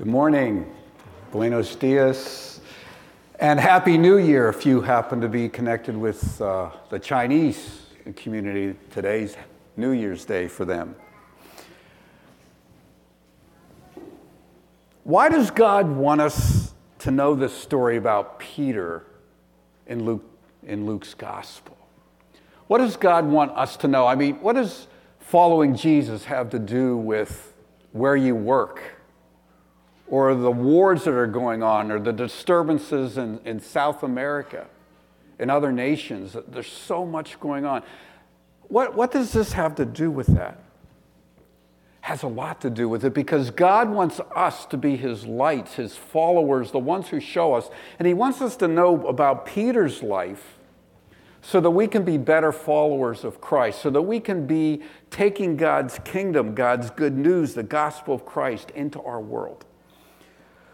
Good morning. Buenos dias. And Happy New Year if you happen to be connected with uh, the Chinese community. Today's New Year's Day for them. Why does God want us to know this story about Peter in, Luke, in Luke's gospel? What does God want us to know? I mean, what does following Jesus have to do with where you work? Or the wars that are going on, or the disturbances in, in South America, in other nations. There's so much going on. What, what does this have to do with that? Has a lot to do with it because God wants us to be His lights, His followers, the ones who show us. And He wants us to know about Peter's life so that we can be better followers of Christ, so that we can be taking God's kingdom, God's good news, the gospel of Christ into our world.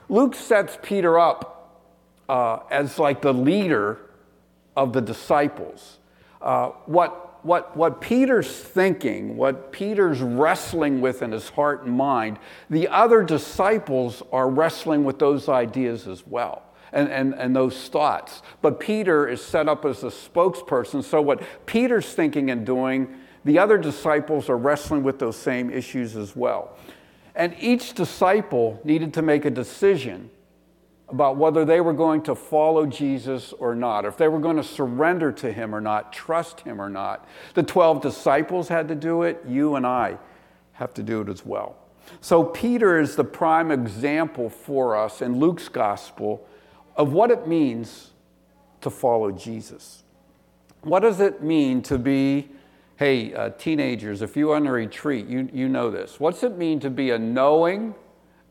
Luke sets Peter up uh, as like the leader of the disciples. Uh, what, what, what Peter's thinking, what Peter's wrestling with in his heart and mind, the other disciples are wrestling with those ideas as well and, and, and those thoughts. But Peter is set up as a spokesperson. So, what Peter's thinking and doing, the other disciples are wrestling with those same issues as well. And each disciple needed to make a decision about whether they were going to follow Jesus or not, if they were going to surrender to him or not, trust him or not. The 12 disciples had to do it. You and I have to do it as well. So, Peter is the prime example for us in Luke's gospel of what it means to follow Jesus. What does it mean to be, hey, uh, teenagers, if you're on a retreat, you, you know this. What's it mean to be a knowing,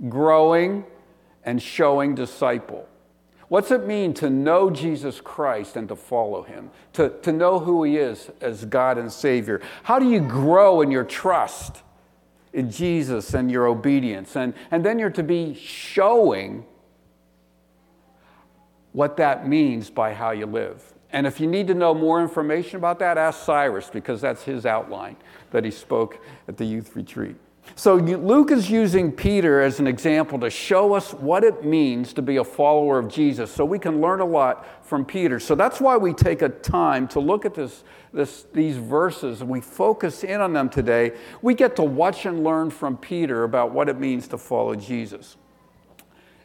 growing, and showing disciple? What's it mean to know Jesus Christ and to follow him? To, to know who he is as God and Savior? How do you grow in your trust in Jesus and your obedience? And, and then you're to be showing what that means by how you live. And if you need to know more information about that, ask Cyrus because that's his outline that he spoke at the youth retreat. So Luke is using Peter as an example to show us what it means to be a follower of Jesus so we can learn a lot from Peter. So that's why we take a time to look at this, this, these verses and we focus in on them today. We get to watch and learn from Peter about what it means to follow Jesus.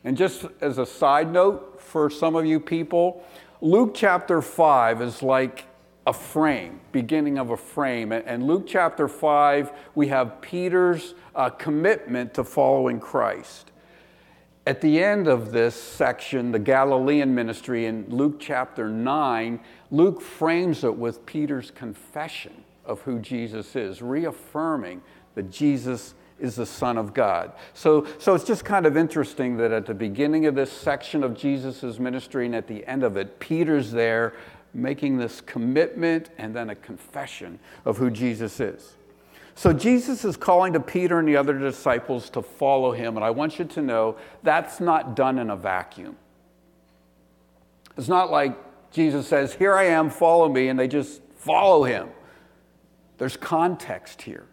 And just as a side note for some of you people, Luke chapter 5 is like a frame, beginning of a frame. And Luke chapter 5, we have Peter's uh, commitment to following Christ. At the end of this section, the Galilean ministry in Luke chapter 9, Luke frames it with Peter's confession of who Jesus is, reaffirming that Jesus is the Son of God. So, so it's just kind of interesting that at the beginning of this section of Jesus' ministry and at the end of it, Peter's there making this commitment and then a confession of who Jesus is. So Jesus is calling to Peter and the other disciples to follow him, and I want you to know that's not done in a vacuum. It's not like Jesus says, Here I am, follow me, and they just follow him. There's context here.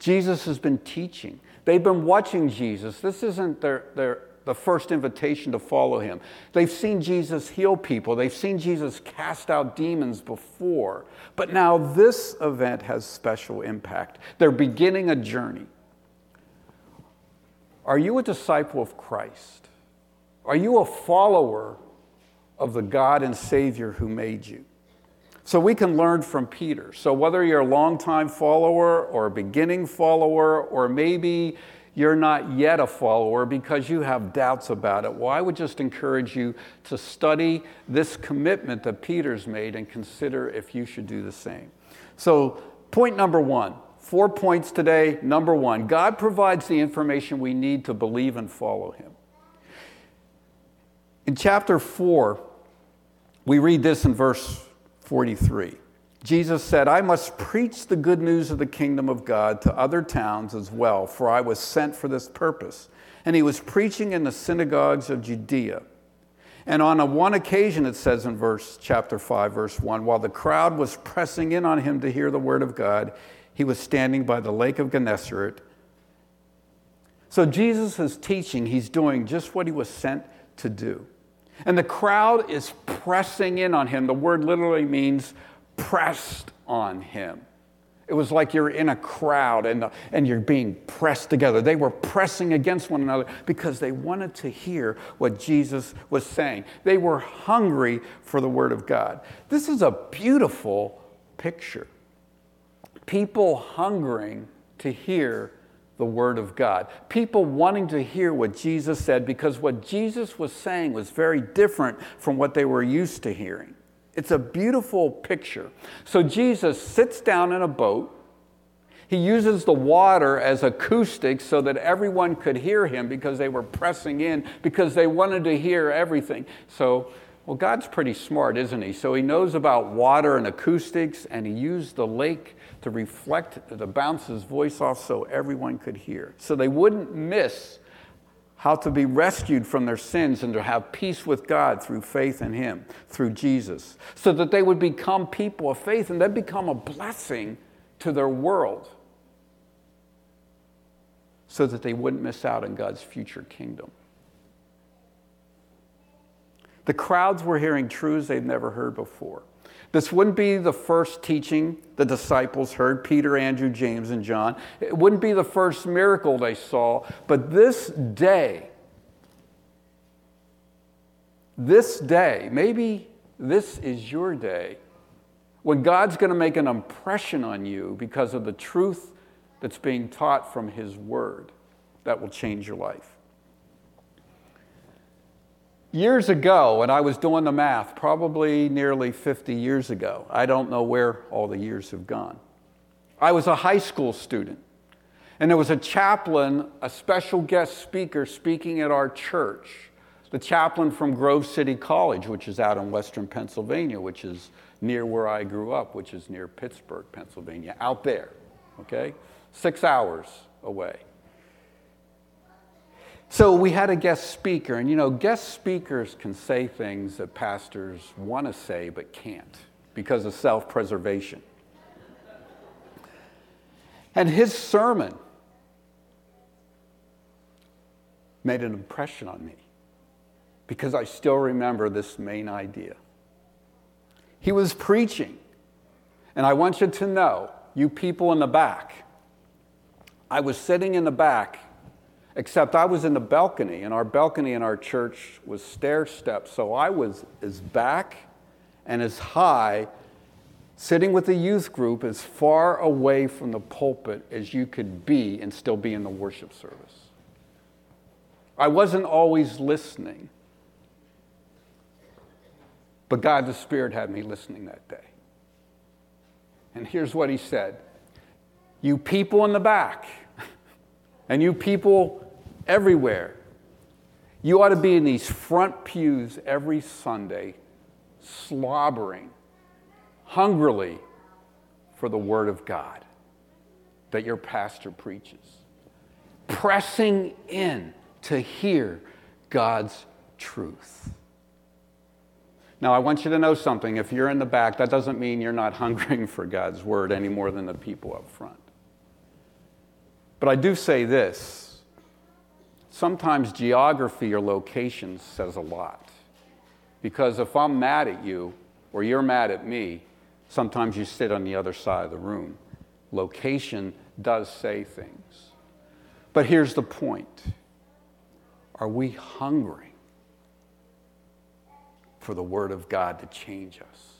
Jesus has been teaching. They've been watching Jesus. This isn't their, their, the first invitation to follow him. They've seen Jesus heal people, they've seen Jesus cast out demons before. But now this event has special impact. They're beginning a journey. Are you a disciple of Christ? Are you a follower of the God and Savior who made you? So we can learn from Peter. So whether you're a longtime follower or a beginning follower, or maybe you're not yet a follower because you have doubts about it, well, I would just encourage you to study this commitment that Peter's made and consider if you should do the same. So, point number one four points today. Number one, God provides the information we need to believe and follow Him. In chapter 4, we read this in verse 43. Jesus said, I must preach the good news of the kingdom of God to other towns as well, for I was sent for this purpose. And he was preaching in the synagogues of Judea. And on a one occasion, it says in verse chapter 5, verse 1, while the crowd was pressing in on him to hear the word of God, he was standing by the lake of Gennesaret. So Jesus is teaching, he's doing just what he was sent to do. And the crowd is pressing in on him. The word literally means pressed on him. It was like you're in a crowd and, and you're being pressed together. They were pressing against one another because they wanted to hear what Jesus was saying. They were hungry for the Word of God. This is a beautiful picture. People hungering to hear the Word of God. People wanting to hear what Jesus said because what Jesus was saying was very different from what they were used to hearing. It's a beautiful picture. So Jesus sits down in a boat. He uses the water as acoustics so that everyone could hear him because they were pressing in, because they wanted to hear everything. So, well, God's pretty smart, isn't he? So he knows about water and acoustics, and he used the lake to reflect, to bounce his voice off so everyone could hear. So they wouldn't miss how to be rescued from their sins and to have peace with God through faith in Him, through Jesus, so that they would become people of faith and then become a blessing to their world, so that they wouldn't miss out on God's future kingdom. The crowds were hearing truths they'd never heard before. This wouldn't be the first teaching the disciples heard Peter, Andrew, James, and John. It wouldn't be the first miracle they saw, but this day, this day, maybe this is your day, when God's going to make an impression on you because of the truth that's being taught from His Word that will change your life. Years ago, when I was doing the math, probably nearly 50 years ago, I don't know where all the years have gone. I was a high school student, and there was a chaplain, a special guest speaker speaking at our church, the chaplain from Grove City College, which is out in western Pennsylvania, which is near where I grew up, which is near Pittsburgh, Pennsylvania, out there, okay? Six hours away. So we had a guest speaker, and you know, guest speakers can say things that pastors want to say but can't because of self preservation. And his sermon made an impression on me because I still remember this main idea. He was preaching, and I want you to know, you people in the back, I was sitting in the back Except I was in the balcony, and our balcony in our church was stair steps. So I was as back and as high, sitting with the youth group as far away from the pulpit as you could be and still be in the worship service. I wasn't always listening, but God the Spirit had me listening that day. And here's what He said You people in the back, and you people everywhere, you ought to be in these front pews every Sunday, slobbering, hungrily for the Word of God that your pastor preaches, pressing in to hear God's truth. Now, I want you to know something. If you're in the back, that doesn't mean you're not hungering for God's word any more than the people up front. But I do say this sometimes geography or location says a lot. Because if I'm mad at you or you're mad at me, sometimes you sit on the other side of the room. Location does say things. But here's the point Are we hungry for the Word of God to change us,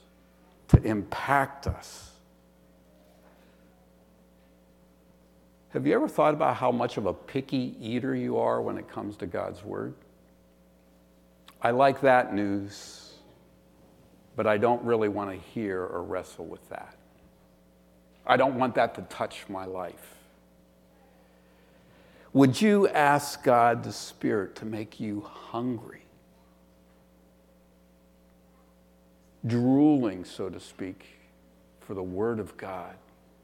to impact us? Have you ever thought about how much of a picky eater you are when it comes to God's Word? I like that news, but I don't really want to hear or wrestle with that. I don't want that to touch my life. Would you ask God the Spirit to make you hungry? Drooling, so to speak, for the Word of God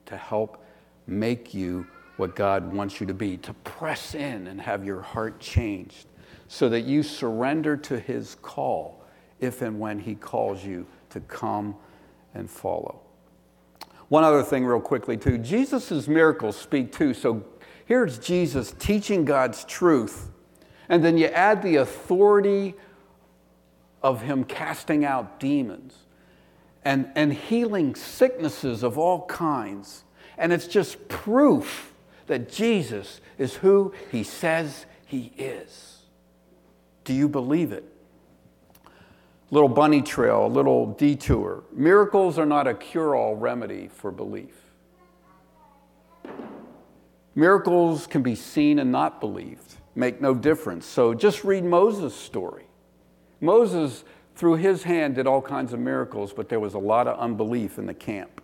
to help make you what God wants you to be, to press in and have your heart changed so that you surrender to His call if and when He calls you to come and follow. One other thing, real quickly, too Jesus' miracles speak too. So Here's Jesus teaching God's truth, and then you add the authority of him casting out demons and, and healing sicknesses of all kinds. And it's just proof that Jesus is who he says he is. Do you believe it? Little bunny trail, a little detour. Miracles are not a cure all remedy for belief. Miracles can be seen and not believed, make no difference. So just read Moses' story. Moses, through his hand, did all kinds of miracles, but there was a lot of unbelief in the camp.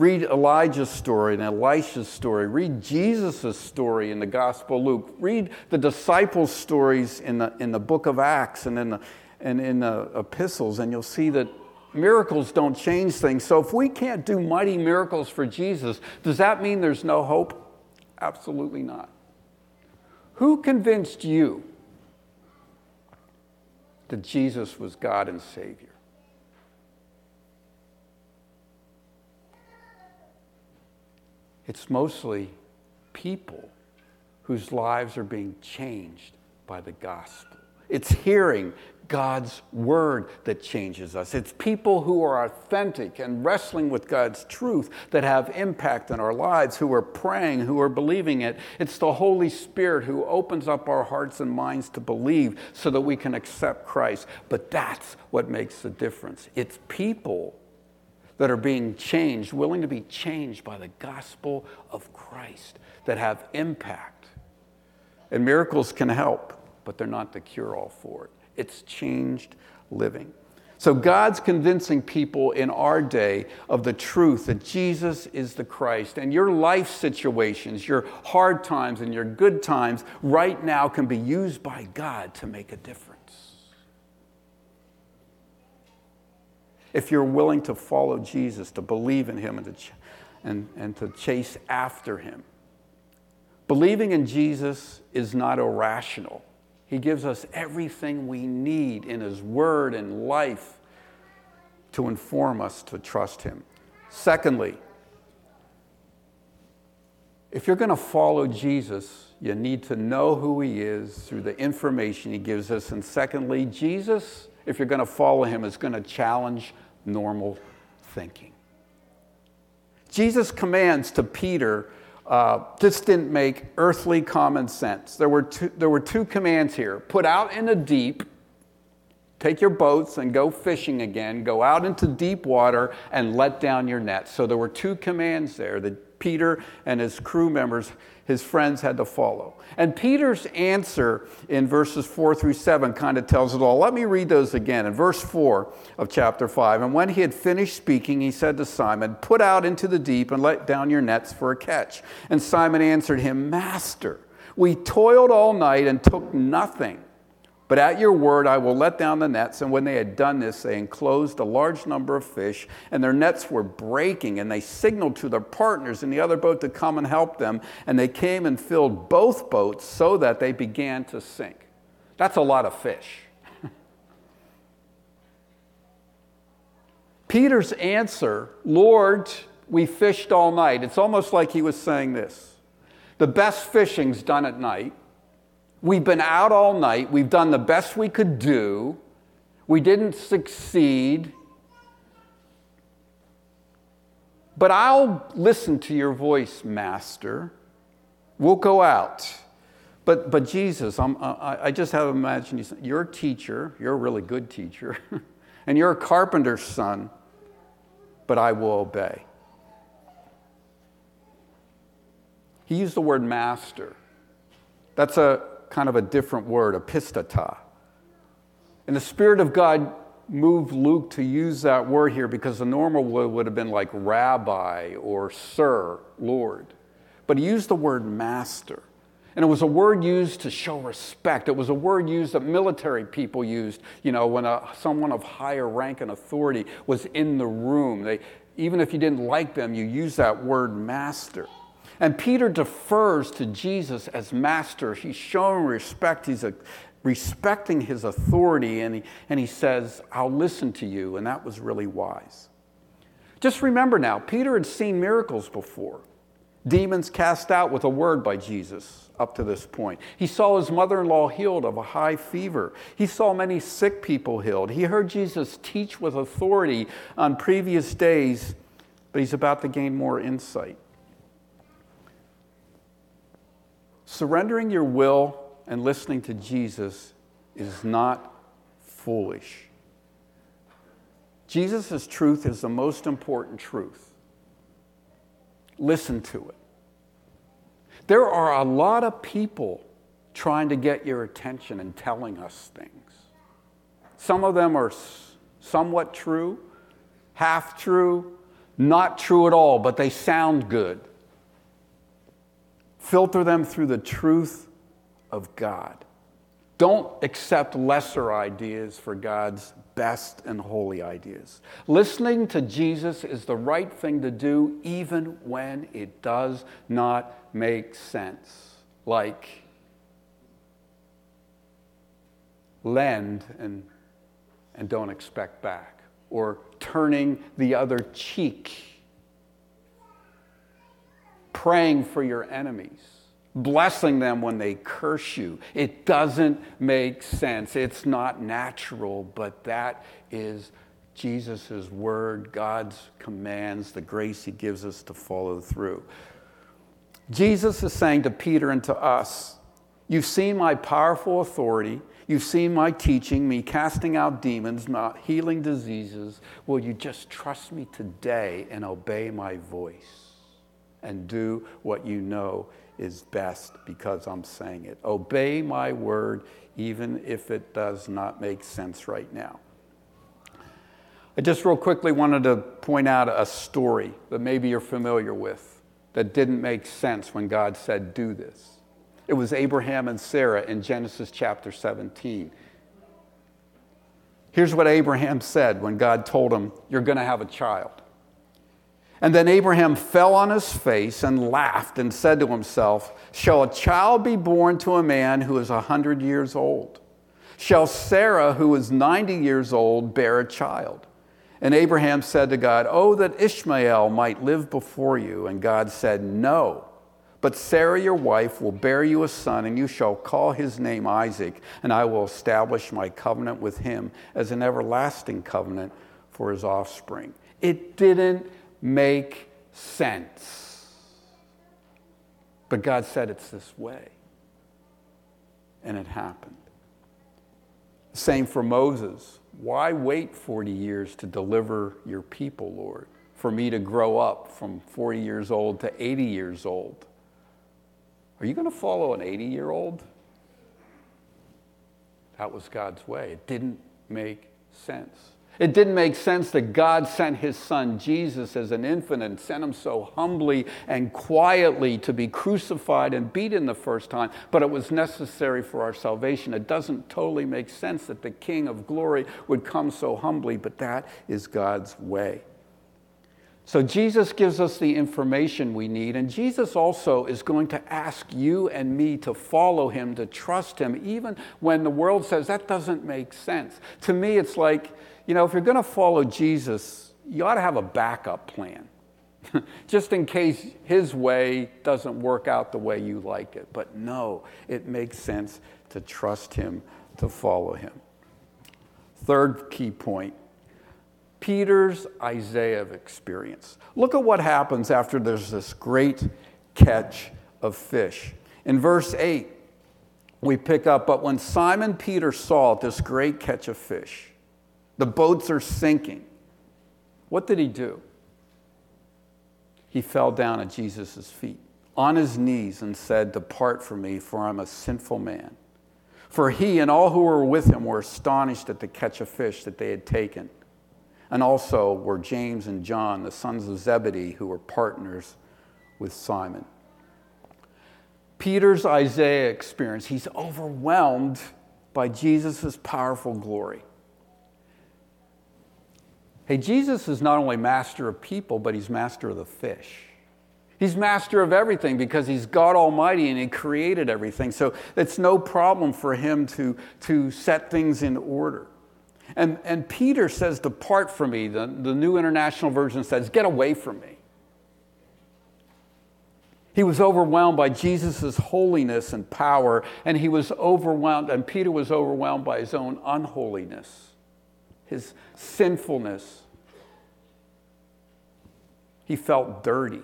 Read Elijah's story and Elisha's story. Read Jesus' story in the Gospel of Luke. Read the disciples' stories in the, in the book of Acts and in the, and in the epistles, and you'll see that miracles don't change things. So if we can't do mighty miracles for Jesus, does that mean there's no hope? Absolutely not. Who convinced you that Jesus was God and Savior? It's mostly people whose lives are being changed by the gospel. It's hearing God's word that changes us. It's people who are authentic and wrestling with God's truth that have impact in our lives, who are praying, who are believing it. It's the Holy Spirit who opens up our hearts and minds to believe so that we can accept Christ. But that's what makes the difference. It's people that are being changed, willing to be changed by the gospel of Christ, that have impact. And miracles can help, but they're not the cure all for it. It's changed living. So God's convincing people in our day of the truth that Jesus is the Christ. And your life situations, your hard times and your good times right now can be used by God to make a difference. If you're willing to follow Jesus, to believe in him and to, ch- and, and to chase after him. Believing in Jesus is not irrational. He gives us everything we need in His Word and life to inform us to trust Him. Secondly, if you're going to follow Jesus, you need to know who He is through the information He gives us. And secondly, Jesus, if you're going to follow Him, is going to challenge normal thinking. Jesus commands to Peter uh, this didn't make earthly common sense. There were, two, there were two commands here put out in the deep, take your boats and go fishing again, go out into deep water and let down your nets. So there were two commands there that Peter and his crew members his friends had to follow. And Peter's answer in verses 4 through 7 kind of tells it all. Let me read those again. In verse 4 of chapter 5, and when he had finished speaking, he said to Simon, Put out into the deep and let down your nets for a catch. And Simon answered him, Master, we toiled all night and took nothing. But at your word, I will let down the nets. And when they had done this, they enclosed a large number of fish, and their nets were breaking. And they signaled to their partners in the other boat to come and help them. And they came and filled both boats so that they began to sink. That's a lot of fish. Peter's answer, Lord, we fished all night. It's almost like he was saying this The best fishing's done at night. We've been out all night. We've done the best we could do. We didn't succeed. But I'll listen to your voice, Master. We'll go out. But, but Jesus, I'm, I, I just have to imagine you, you're a teacher, you're a really good teacher, and you're a carpenter's son, but I will obey. He used the word master. That's a, kind of a different word, epistata. And the Spirit of God moved Luke to use that word here because the normal word would have been like rabbi or sir, Lord. But he used the word master. And it was a word used to show respect. It was a word used that military people used, you know, when a, someone of higher rank and authority was in the room. They, even if you didn't like them, you use that word master. And Peter defers to Jesus as master. He's showing respect. He's a, respecting his authority, and he, and he says, I'll listen to you. And that was really wise. Just remember now, Peter had seen miracles before. demons cast out with a word by Jesus up to this point. He saw his mother in law healed of a high fever. He saw many sick people healed. He heard Jesus teach with authority on previous days, but he's about to gain more insight. Surrendering your will and listening to Jesus is not foolish. Jesus' truth is the most important truth. Listen to it. There are a lot of people trying to get your attention and telling us things. Some of them are somewhat true, half true, not true at all, but they sound good. Filter them through the truth of God. Don't accept lesser ideas for God's best and holy ideas. Listening to Jesus is the right thing to do even when it does not make sense. Like, lend and, and don't expect back, or turning the other cheek, praying for your enemies blessing them when they curse you. It doesn't make sense. It's not natural, but that is Jesus' word, God's commands, the grace he gives us to follow through. Jesus is saying to Peter and to us, You've seen my powerful authority. You've seen my teaching, me casting out demons, not healing diseases. Will you just trust me today and obey my voice and do what you know is best because I'm saying it. Obey my word, even if it does not make sense right now. I just real quickly wanted to point out a story that maybe you're familiar with that didn't make sense when God said, Do this. It was Abraham and Sarah in Genesis chapter 17. Here's what Abraham said when God told him, You're going to have a child. And then Abraham fell on his face and laughed and said to himself, Shall a child be born to a man who is a hundred years old? Shall Sarah, who is 90 years old, bear a child? And Abraham said to God, Oh, that Ishmael might live before you. And God said, No. But Sarah, your wife, will bear you a son, and you shall call his name Isaac, and I will establish my covenant with him as an everlasting covenant for his offspring. It didn't make sense. But God said it's this way. And it happened. Same for Moses. Why wait 40 years to deliver your people, Lord? For me to grow up from 40 years old to 80 years old. Are you going to follow an 80 year old? That was God's way. It didn't make sense. It didn't make sense that God sent his son Jesus as an infant and sent him so humbly and quietly to be crucified and beaten the first time, but it was necessary for our salvation. It doesn't totally make sense that the King of glory would come so humbly, but that is God's way. So Jesus gives us the information we need, and Jesus also is going to ask you and me to follow him, to trust him, even when the world says that doesn't make sense. To me, it's like, you know, if you're going to follow Jesus, you ought to have a backup plan. Just in case his way doesn't work out the way you like it. But no, it makes sense to trust him, to follow him. Third key point Peter's Isaiah experience. Look at what happens after there's this great catch of fish. In verse 8, we pick up, but when Simon Peter saw this great catch of fish, the boats are sinking. What did he do? He fell down at Jesus' feet, on his knees, and said, Depart from me, for I'm a sinful man. For he and all who were with him were astonished at the catch of fish that they had taken. And also were James and John, the sons of Zebedee, who were partners with Simon. Peter's Isaiah experience, he's overwhelmed by Jesus' powerful glory. Hey, Jesus is not only master of people, but he's master of the fish. He's master of everything because he's God Almighty and he created everything. So it's no problem for him to, to set things in order. And, and Peter says, Depart from me. The, the New International Version says, Get away from me. He was overwhelmed by Jesus' holiness and power, and he was overwhelmed, and Peter was overwhelmed by his own unholiness, his sinfulness. He felt dirty.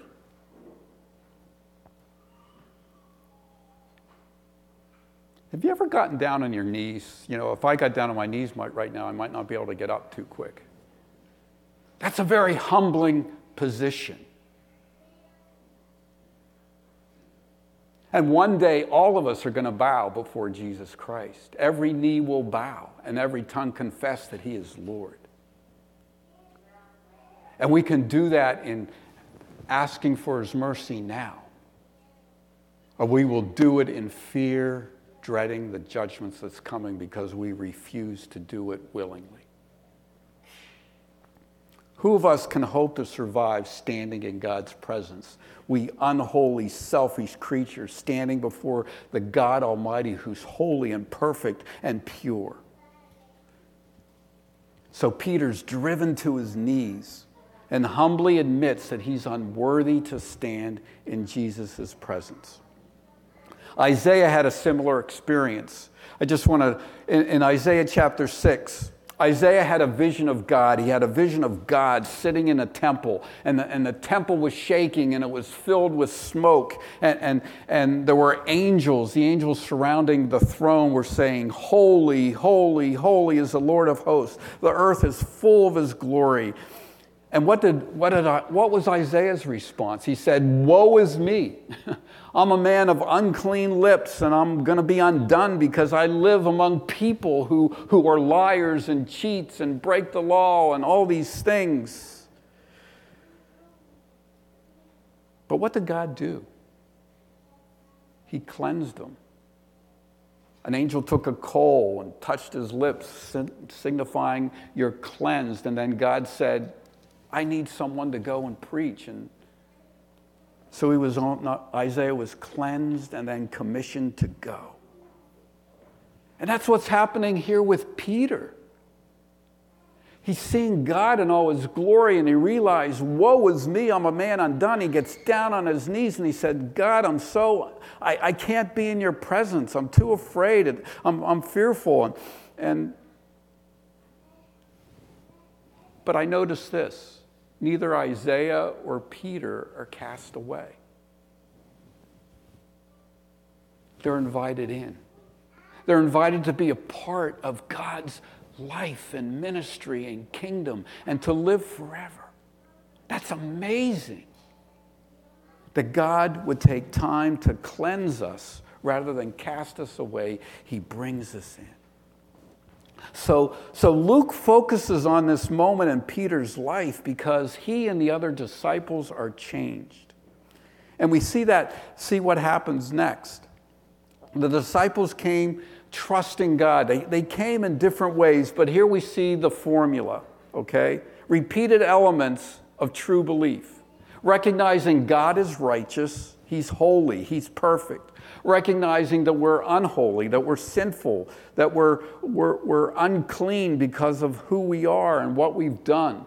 Have you ever gotten down on your knees? You know, if I got down on my knees right now, I might not be able to get up too quick. That's a very humbling position. And one day, all of us are going to bow before Jesus Christ. Every knee will bow, and every tongue confess that He is Lord. And we can do that in asking for His mercy now. Or we will do it in fear, dreading the judgments that's coming because we refuse to do it willingly. Who of us can hope to survive standing in God's presence? We unholy, selfish creatures standing before the God Almighty who's holy and perfect and pure. So Peter's driven to his knees and humbly admits that he's unworthy to stand in Jesus' presence. Isaiah had a similar experience. I just want to, in, in Isaiah chapter 6, Isaiah had a vision of God. He had a vision of God sitting in a temple, and the, and the temple was shaking and it was filled with smoke. And, and, and there were angels. The angels surrounding the throne were saying, Holy, holy, holy is the Lord of hosts. The earth is full of his glory. And what, did, what, did I, what was Isaiah's response? He said, Woe is me. I'm a man of unclean lips and I'm going to be undone because I live among people who, who are liars and cheats and break the law and all these things. But what did God do? He cleansed them. An angel took a coal and touched his lips, signifying you're cleansed. And then God said, I need someone to go and preach. And so he was on, Isaiah was cleansed and then commissioned to go. And that's what's happening here with Peter. He's seeing God in all his glory and he realized, Woe is me, I'm a man undone. He gets down on his knees and he said, God, I'm so, I, I can't be in your presence. I'm too afraid. And I'm, I'm fearful. And, and, but I noticed this neither Isaiah or Peter are cast away. They're invited in. They're invited to be a part of God's life and ministry and kingdom and to live forever. That's amazing. That God would take time to cleanse us rather than cast us away, He brings us in. So, so Luke focuses on this moment in Peter's life because he and the other disciples are changed. And we see that, see what happens next. The disciples came trusting God. They, they came in different ways, but here we see the formula, okay? Repeated elements of true belief. Recognizing God is righteous, He's holy, He's perfect recognizing that we're unholy, that we're sinful, that we're, we're, we're unclean because of who we are and what we've done.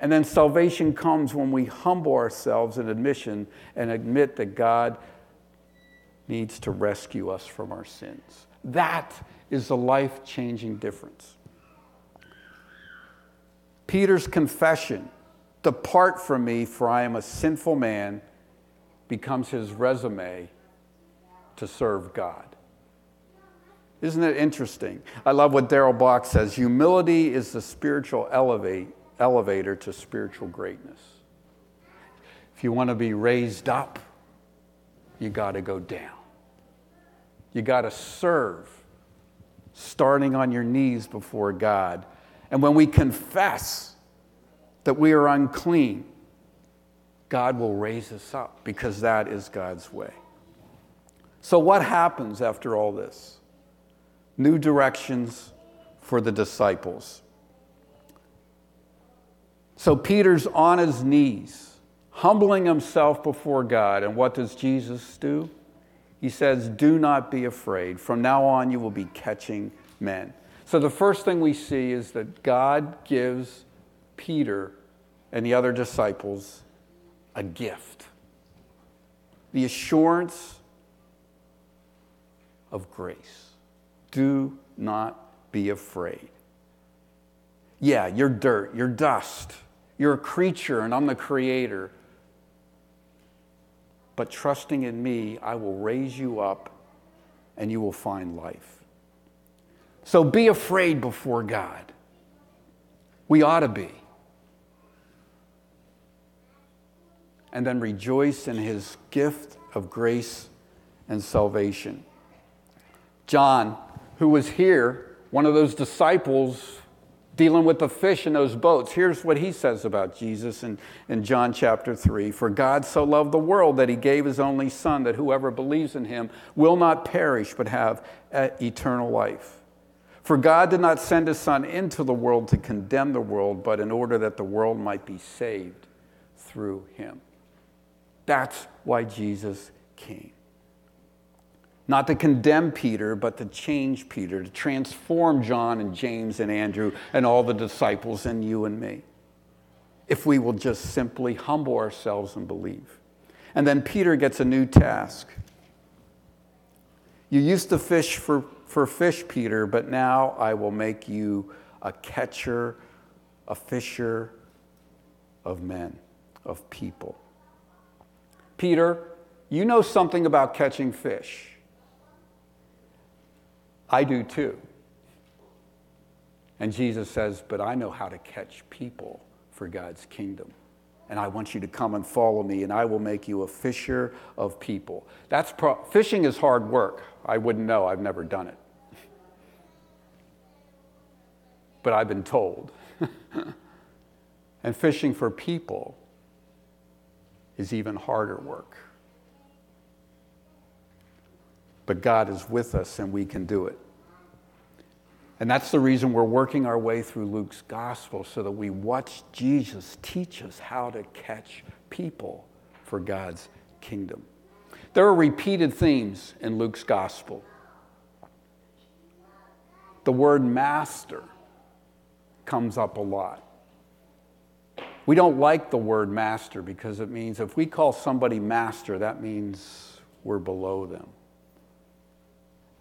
And then salvation comes when we humble ourselves in admission and admit that God needs to rescue us from our sins. That is the life changing difference. Peter's confession, Depart from me, for I am a sinful man, becomes his resume to serve God. Isn't it interesting? I love what Darrell Bock says humility is the spiritual elevate, elevator to spiritual greatness. If you want to be raised up, you got to go down. You got to serve, starting on your knees before God. And when we confess that we are unclean, God will raise us up because that is God's way. So, what happens after all this? New directions for the disciples. So, Peter's on his knees, humbling himself before God. And what does Jesus do? He says, Do not be afraid. From now on, you will be catching men. So, the first thing we see is that God gives Peter and the other disciples a gift. the assurance of grace. Do not be afraid. Yeah, you're dirt, you're dust, you're a creature, and I'm the creator. But trusting in me, I will raise you up and you will find life. So be afraid before God. We ought to be. And then rejoice in his gift of grace and salvation. John, who was here, one of those disciples dealing with the fish in those boats. Here's what he says about Jesus in, in John chapter 3 For God so loved the world that he gave his only Son, that whoever believes in him will not perish but have eternal life. For God did not send his Son into the world to condemn the world, but in order that the world might be saved through him. That's why Jesus came not to condemn Peter, but to change Peter, to transform John and James and Andrew and all the disciples and you and me. If we will just simply humble ourselves and believe. And then Peter gets a new task. You used to fish for, for fish, Peter, but now I will make you a catcher, a fisher of men, of people. Peter, you know something about catching fish. I do too. And Jesus says, But I know how to catch people for God's kingdom. And I want you to come and follow me, and I will make you a fisher of people. That's pro- fishing is hard work. I wouldn't know, I've never done it. but I've been told. and fishing for people is even harder work but God is with us and we can do it. And that's the reason we're working our way through Luke's gospel so that we watch Jesus teach us how to catch people for God's kingdom. There are repeated themes in Luke's gospel. The word master comes up a lot. We don't like the word master because it means if we call somebody master, that means we're below them.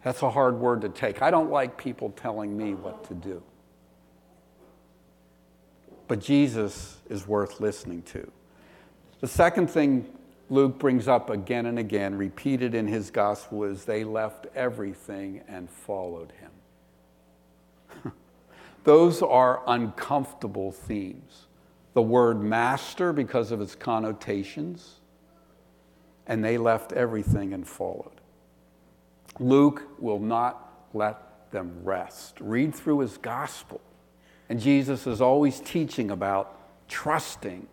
That's a hard word to take. I don't like people telling me what to do. But Jesus is worth listening to. The second thing Luke brings up again and again, repeated in his gospel, is they left everything and followed him. Those are uncomfortable themes. The word master, because of its connotations, and they left everything and followed. Luke will not let them rest. Read through his gospel. And Jesus is always teaching about trusting,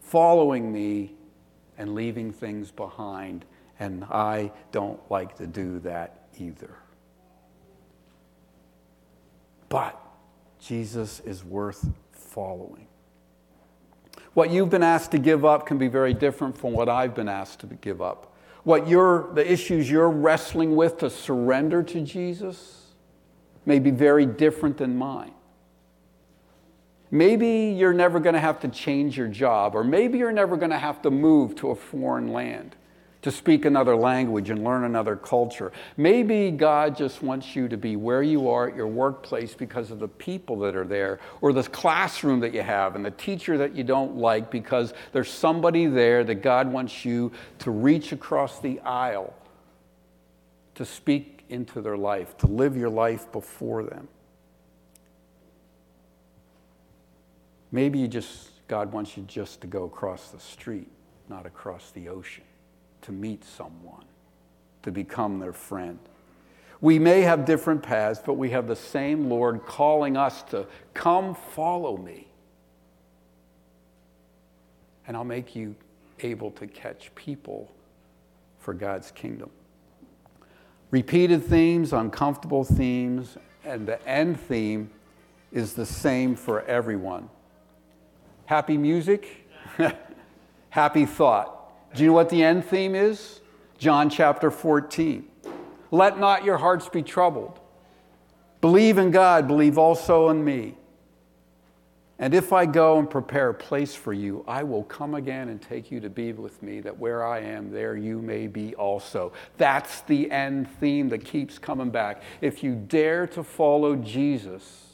following me, and leaving things behind. And I don't like to do that either. But Jesus is worth following. What you've been asked to give up can be very different from what I've been asked to give up what you're, the issues you're wrestling with to surrender to Jesus may be very different than mine. Maybe you're never going to have to change your job, or maybe you're never going to have to move to a foreign land to speak another language and learn another culture. Maybe God just wants you to be where you are at your workplace because of the people that are there, or the classroom that you have, and the teacher that you don't like because there's somebody there that God wants you to reach across the aisle to speak into their life, to live your life before them. Maybe you just, God wants you just to go across the street, not across the ocean to meet someone, to become their friend. We may have different paths, but we have the same Lord calling us to come follow me. And I'll make you able to catch people for God's kingdom. Repeated themes, uncomfortable themes, and the end theme is the same for everyone. Happy music, happy thought. Do you know what the end theme is? John chapter 14. Let not your hearts be troubled. Believe in God, believe also in me. And if I go and prepare a place for you, I will come again and take you to be with me, that where I am, there you may be also. That's the end theme that keeps coming back. If you dare to follow Jesus,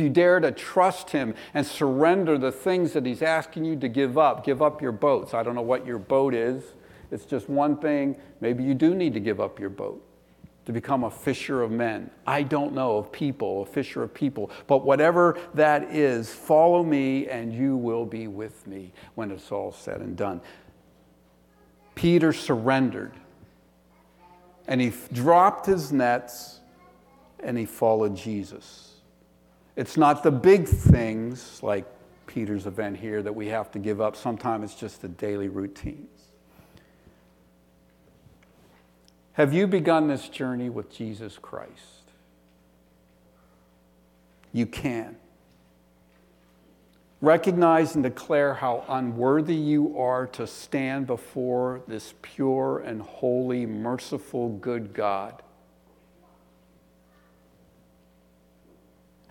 if you dare to trust him and surrender the things that he's asking you to give up, give up your boats. I don't know what your boat is. It's just one thing. Maybe you do need to give up your boat to become a fisher of men. I don't know of people, a fisher of people. But whatever that is, follow me and you will be with me when it's all said and done. Peter surrendered and he dropped his nets and he followed Jesus. It's not the big things like Peter's event here that we have to give up. Sometimes it's just the daily routines. Have you begun this journey with Jesus Christ? You can. Recognize and declare how unworthy you are to stand before this pure and holy, merciful, good God.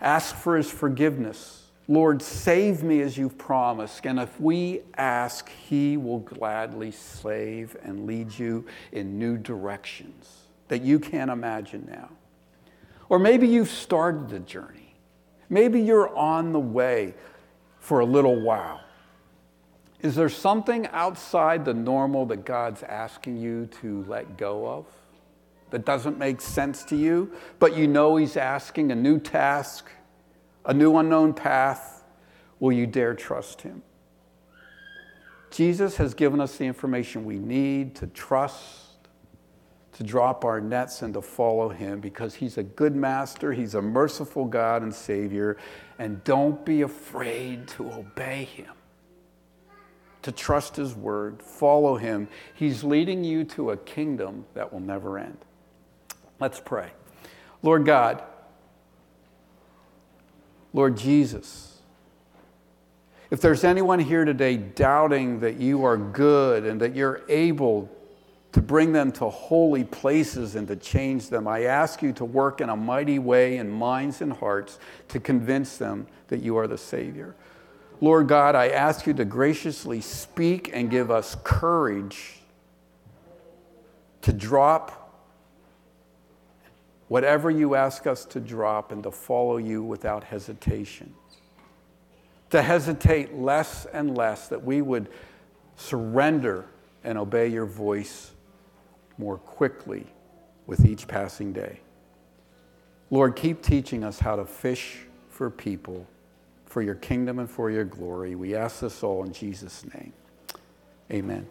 Ask for his forgiveness. Lord, save me as you've promised. And if we ask, He will gladly save and lead you in new directions that you can't imagine now. Or maybe you've started the journey. Maybe you're on the way for a little while. Is there something outside the normal that God's asking you to let go of that doesn't make sense to you, but you know He's asking a new task? a new unknown path, will you dare trust him? Jesus has given us the information we need to trust, to drop our nets, and to follow him because he's a good master, he's a merciful God and Savior, and don't be afraid to obey him. To trust his word, follow him. He's leading you to a kingdom that will never end. Let's pray. Lord God, Lord Jesus, if there's anyone here today doubting that you are good and that you're able to bring them to holy places and to change them, I ask you to work in a mighty way in minds and hearts to convince them that you are the Savior. Lord God, I ask you to graciously speak and give us courage to drop whatever you ask us to drop and to follow you without hesitation. To hesitate less and less, that we would surrender and obey your voice more quickly with each passing day. Lord, keep teaching us how to fish for people, for your kingdom and for your glory. We ask this all in Jesus' name. Amen.